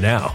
now.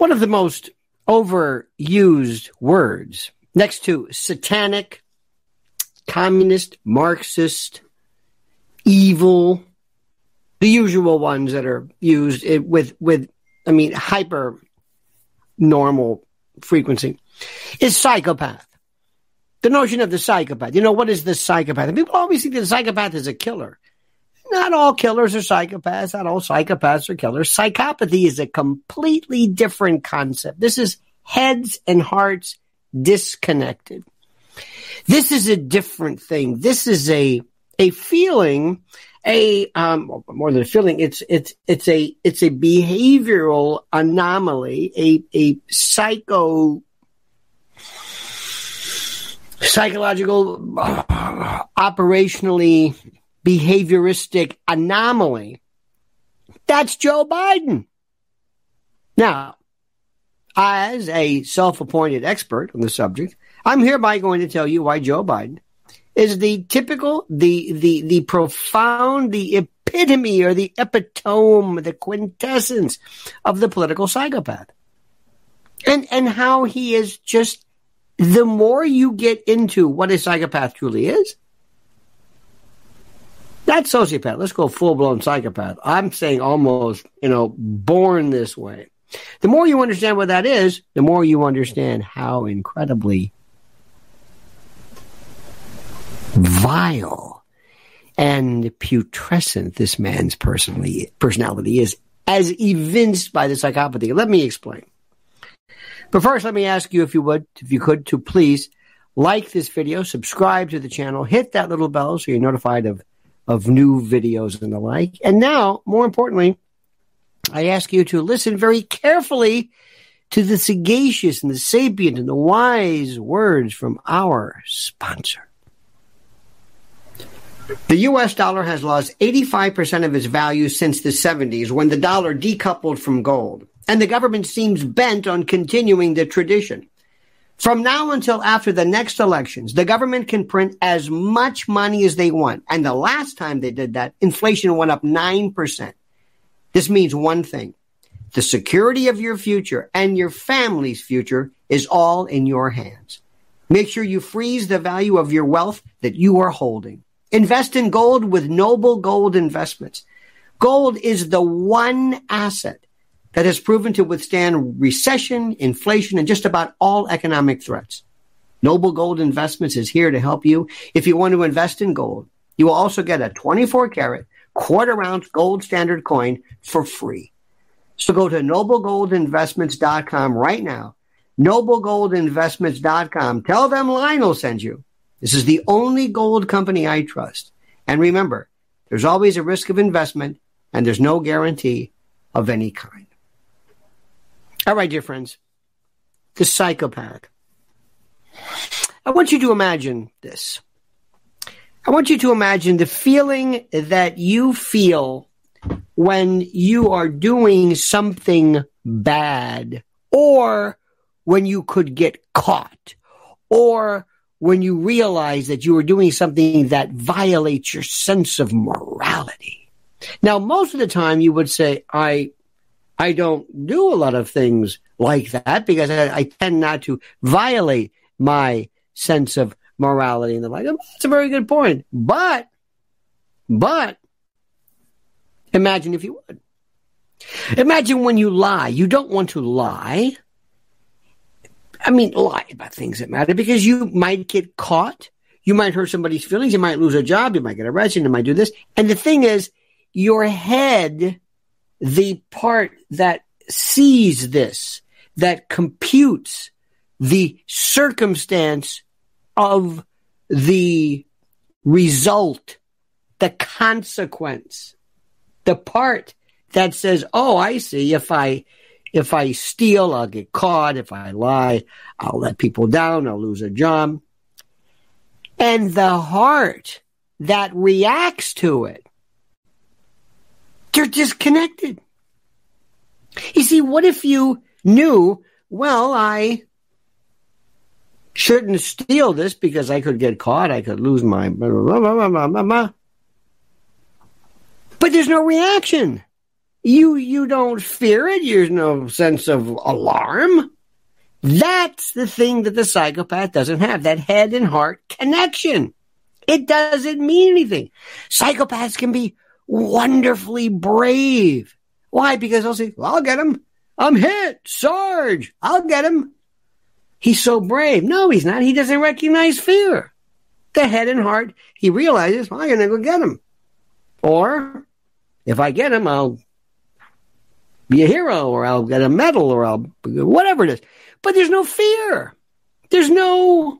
One of the most overused words next to satanic, communist, Marxist, evil, the usual ones that are used with with I mean hyper normal frequency is psychopath. The notion of the psychopath. You know what is the psychopath? And people always think the psychopath is a killer. Not all killers are psychopaths. Not all psychopaths are killers. Psychopathy is a completely different concept. This is heads and hearts disconnected. This is a different thing. This is a a feeling, a um, more than a feeling. It's it's it's a it's a behavioral anomaly, a a psycho psychological uh, operationally behavioristic anomaly That's Joe Biden. Now, as a self appointed expert on the subject, I'm hereby going to tell you why Joe Biden is the typical, the, the, the profound, the epitome or the epitome, the quintessence of the political psychopath. And, and how he is just, the more you get into what a psychopath truly is, not sociopath. Let's go full blown psychopath. I'm saying almost, you know, born this way. The more you understand what that is, the more you understand how incredibly vile and putrescent this man's personally personality is, as evinced by the psychopathy. Let me explain. But first, let me ask you if you would, if you could, to please like this video, subscribe to the channel, hit that little bell so you're notified of, of new videos and the like. And now, more importantly, I ask you to listen very carefully to the sagacious and the sapient and the wise words from our sponsor. The US dollar has lost 85% of its value since the 70s when the dollar decoupled from gold, and the government seems bent on continuing the tradition. From now until after the next elections, the government can print as much money as they want. And the last time they did that, inflation went up 9%. This means one thing. The security of your future and your family's future is all in your hands. Make sure you freeze the value of your wealth that you are holding. Invest in gold with Noble Gold Investments. Gold is the one asset that has proven to withstand recession, inflation, and just about all economic threats. Noble Gold Investments is here to help you. If you want to invest in gold, you will also get a 24 karat quarter ounce gold standard coin for free. So go to noblegoldinvestments.com right now. Noblegoldinvestments.com. Tell them Lionel sends you. This is the only gold company I trust. And remember, there's always a risk of investment and there's no guarantee of any kind. All right, dear friends, the psychopath. I want you to imagine this. I want you to imagine the feeling that you feel when you are doing something bad or when you could get caught or when you realize that you are doing something that violates your sense of morality. Now, most of the time you would say, I, I don't do a lot of things like that because I, I tend not to violate my sense of morality and the like. That's a very good point. But, but, imagine if you would. Imagine when you lie. You don't want to lie. I mean, lie about things that matter because you might get caught. You might hurt somebody's feelings. You might lose a job. You might get arrested. You might do this. And the thing is, your head, the part that sees this, that computes the circumstance of the result, the consequence, the part that says, "Oh, I see. If I if I steal, I'll get caught. If I lie, I'll let people down. I'll lose a job." And the heart that reacts to it, they're disconnected. You see, what if you knew, well, I shouldn't steal this because I could get caught. I could lose my. But there's no reaction. You you don't fear it. There's no sense of alarm. That's the thing that the psychopath doesn't have. That head and heart connection. It doesn't mean anything. Psychopaths can be wonderfully brave. Why? Because they'll say, well, I'll get him. I'm hit. Sarge. I'll get him. He's so brave. No, he's not. He doesn't recognize fear. The head and heart, he realizes, well, I'm going to go get him. Or if I get him, I'll be a hero or I'll get a medal or I'll, whatever it is. But there's no fear. There's no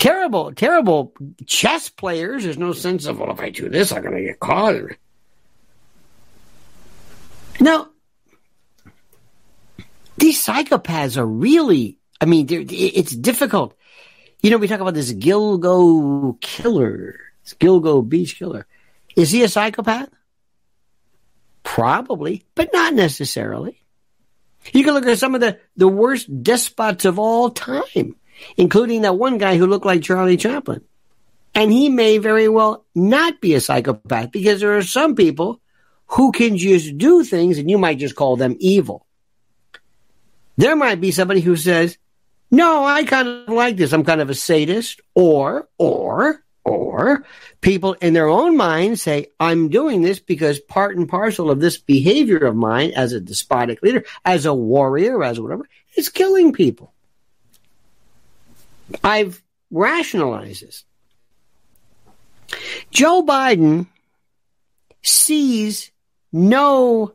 terrible, terrible chess players. There's no sense of, well, if I do this, I'm going to get caught. Now, these psychopaths are really, I mean, it's difficult. You know, we talk about this Gilgo killer, this Gilgo beach killer. Is he a psychopath? Probably, but not necessarily. You can look at some of the, the worst despots of all time, including that one guy who looked like Charlie Chaplin. And he may very well not be a psychopath because there are some people who can just do things and you might just call them evil. There might be somebody who says, no, I kind of like this. I'm kind of a sadist or, or, or people in their own mind say, I'm doing this because part and parcel of this behavior of mine as a despotic leader, as a warrior, as whatever, is killing people. I've rationalized this. Joe Biden sees no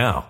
now.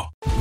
now.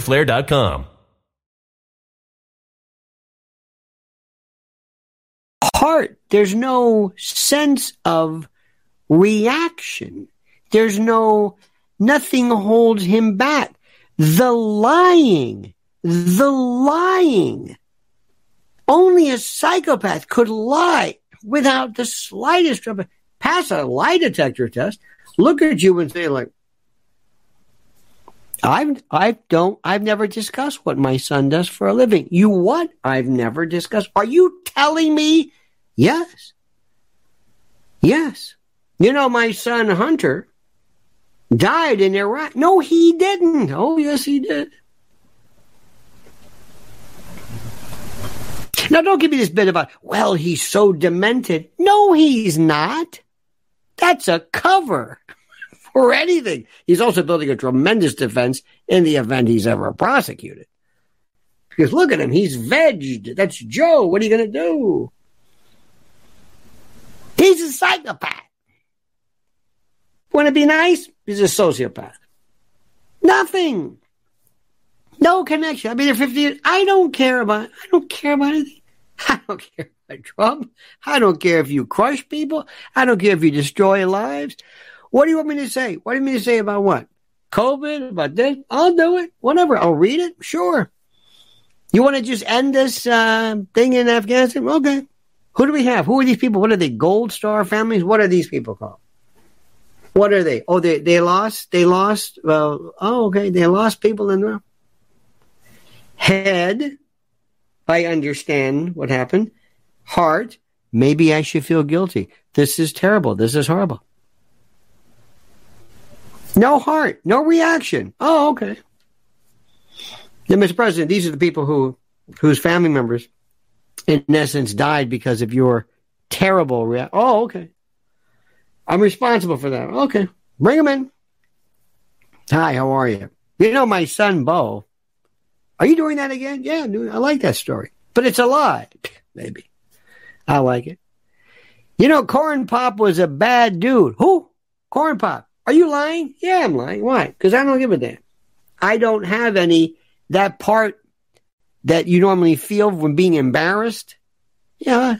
fighterflare.com. Heart, there's no sense of reaction. There's no, nothing holds him back. The lying, the lying. Only a psychopath could lie without the slightest trouble. Pass a lie detector test, look at you and say like, I've I don't I've never discussed what my son does for a living. You what? I've never discussed. Are you telling me? Yes. Yes. You know my son Hunter died in Iraq. No, he didn't. Oh, yes, he did. Now, don't give me this bit about, well, he's so demented. No, he's not. That's a cover or anything. He's also building a tremendous defense in the event he's ever prosecuted. Because look at him, he's vegged. That's Joe. What are you going to do? He's a psychopath. Want to be nice? He's a sociopath. Nothing. No connection. I've been there 50 years. I don't care about, I don't care about anything. I don't care about Trump. I don't care if you crush people. I don't care if you destroy lives. What do you want me to say? What do you mean to say about what? COVID, about this? I'll do it. Whatever. I'll read it. Sure. You want to just end this uh, thing in Afghanistan? Okay. Who do we have? Who are these people? What are they? Gold Star families? What are these people called? What are they? Oh, they they lost. They lost. Well, oh, okay. They lost people in the head. I understand what happened. Heart. Maybe I should feel guilty. This is terrible. This is horrible. No heart, no reaction. Oh, okay. Then, Mr. President, these are the people who, whose family members, in essence, died because of your terrible reaction. Oh, okay. I'm responsible for that. Okay. Bring them in. Hi, how are you? You know, my son, Bo. Are you doing that again? Yeah, I like that story. But it's a lie. Maybe. I like it. You know, Corn Pop was a bad dude. Who? Corn Pop. Are you lying? Yeah, I'm lying. Why? Because I don't give a damn. I don't have any, that part that you normally feel when being embarrassed. Yeah,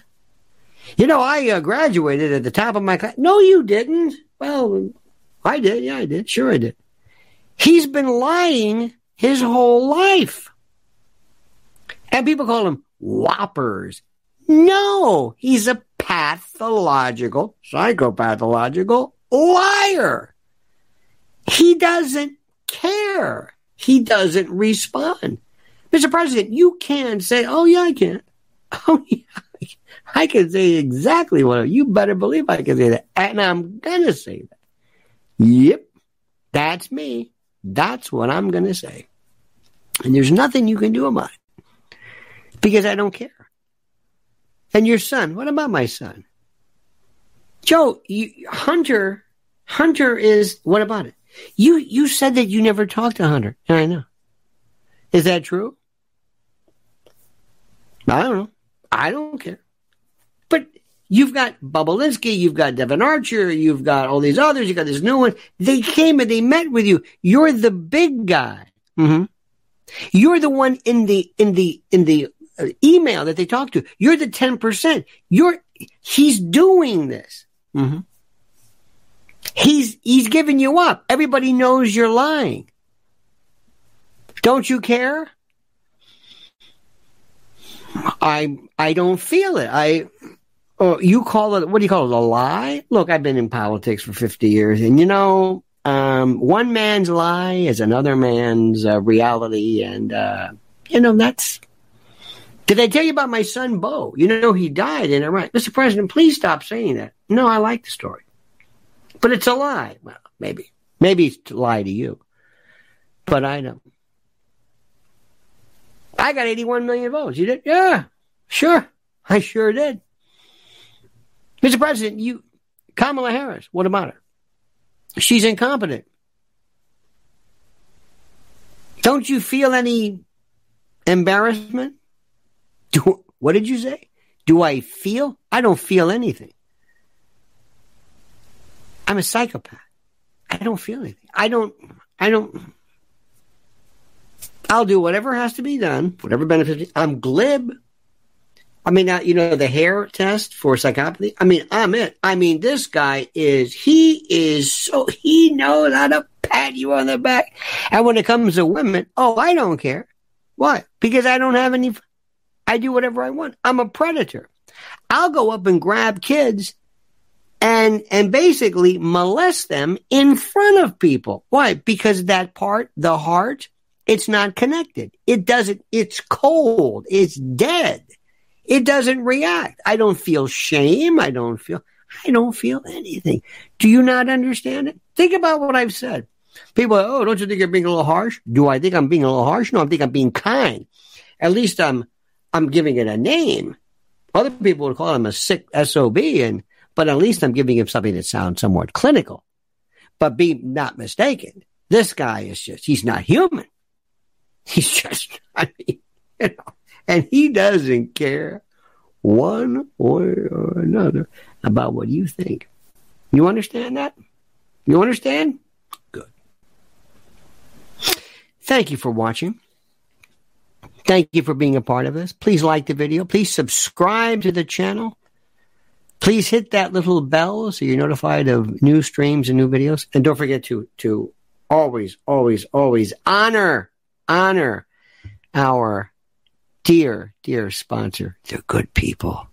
you know, I uh, graduated at the top of my class. No, you didn't. Well, I did. Yeah, I did. Sure, I did. He's been lying his whole life. And people call him whoppers. No, he's a pathological, psychopathological liar. He doesn't care. He doesn't respond. Mr. President, you can say, oh, yeah, I can. Oh, yeah, I can say exactly what you better believe I can say that. And I'm going to say that. Yep. That's me. That's what I'm going to say. And there's nothing you can do about it because I don't care. And your son, what about my son? Joe, you, Hunter, Hunter is, what about it? You, you said that you never talked to Hunter. And I know. Is that true? I don't know. I don't care. But you've got Bobulinski, you've got Devon Archer, you've got all these others, you got this new one. They came and they met with you. You're the big guy. Mm-hmm. You're the one in the in the in the uh, email that they talk to. You're the ten percent. You're he's doing this. Mm-hmm. He's he's giving you up. Everybody knows you're lying. Don't you care? I I don't feel it. I oh, you call it what do you call it? A lie? Look, I've been in politics for fifty years, and you know, um, one man's lie is another man's uh, reality, and uh, you know that's. Did I tell you about my son Bo? You know he died in Iraq. Mr. President, please stop saying that. No, I like the story, but it's a lie. Well, maybe, maybe it's a lie to you, but I don't. I got 81 million votes. You did? Yeah, sure. I sure did. Mr. President, you, Kamala Harris, what about her? She's incompetent. Don't you feel any embarrassment? Do, what did you say? Do I feel? I don't feel anything. I'm a psychopath. I don't feel anything. I don't, I don't, I'll do whatever has to be done, whatever benefits. I'm glib. I mean, you know, the Hare test for psychopathy. I mean, I'm it. I mean, this guy is, he is so, he knows how to pat you on the back. And when it comes to women, oh, I don't care. Why? Because I don't have any, I do whatever I want. I'm a predator. I'll go up and grab kids and, and basically molest them in front of people. Why? Because that part, the heart, it's not connected. It doesn't, it's cold. It's dead. It doesn't react. I don't feel shame. I don't feel, I don't feel anything. Do you not understand it? Think about what I've said. People, oh, don't you think you're being a little harsh? Do I think I'm being a little harsh? No, I think I'm being kind. At least I'm, I'm giving it a name. Other people would call him a sick SOB and, but at least I'm giving him something that sounds somewhat clinical. But be not mistaken. This guy is just, he's not human. He's just, I mean, And he doesn't care one way or another about what you think. You understand that? You understand? Good. Thank you for watching. Thank you for being a part of this. Please like the video. Please subscribe to the channel. Please hit that little bell so you're notified of new streams and new videos. And don't forget to to always, always, always honor, honor our dear, dear sponsor. They're good people.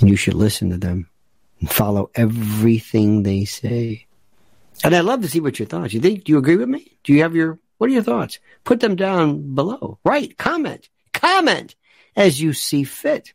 And you should listen to them and follow everything they say. And I'd love to see what your thoughts. You think? Do you agree with me? Do you have your? What are your thoughts? Put them down below. Right? Comment. Comment as you see fit.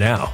now.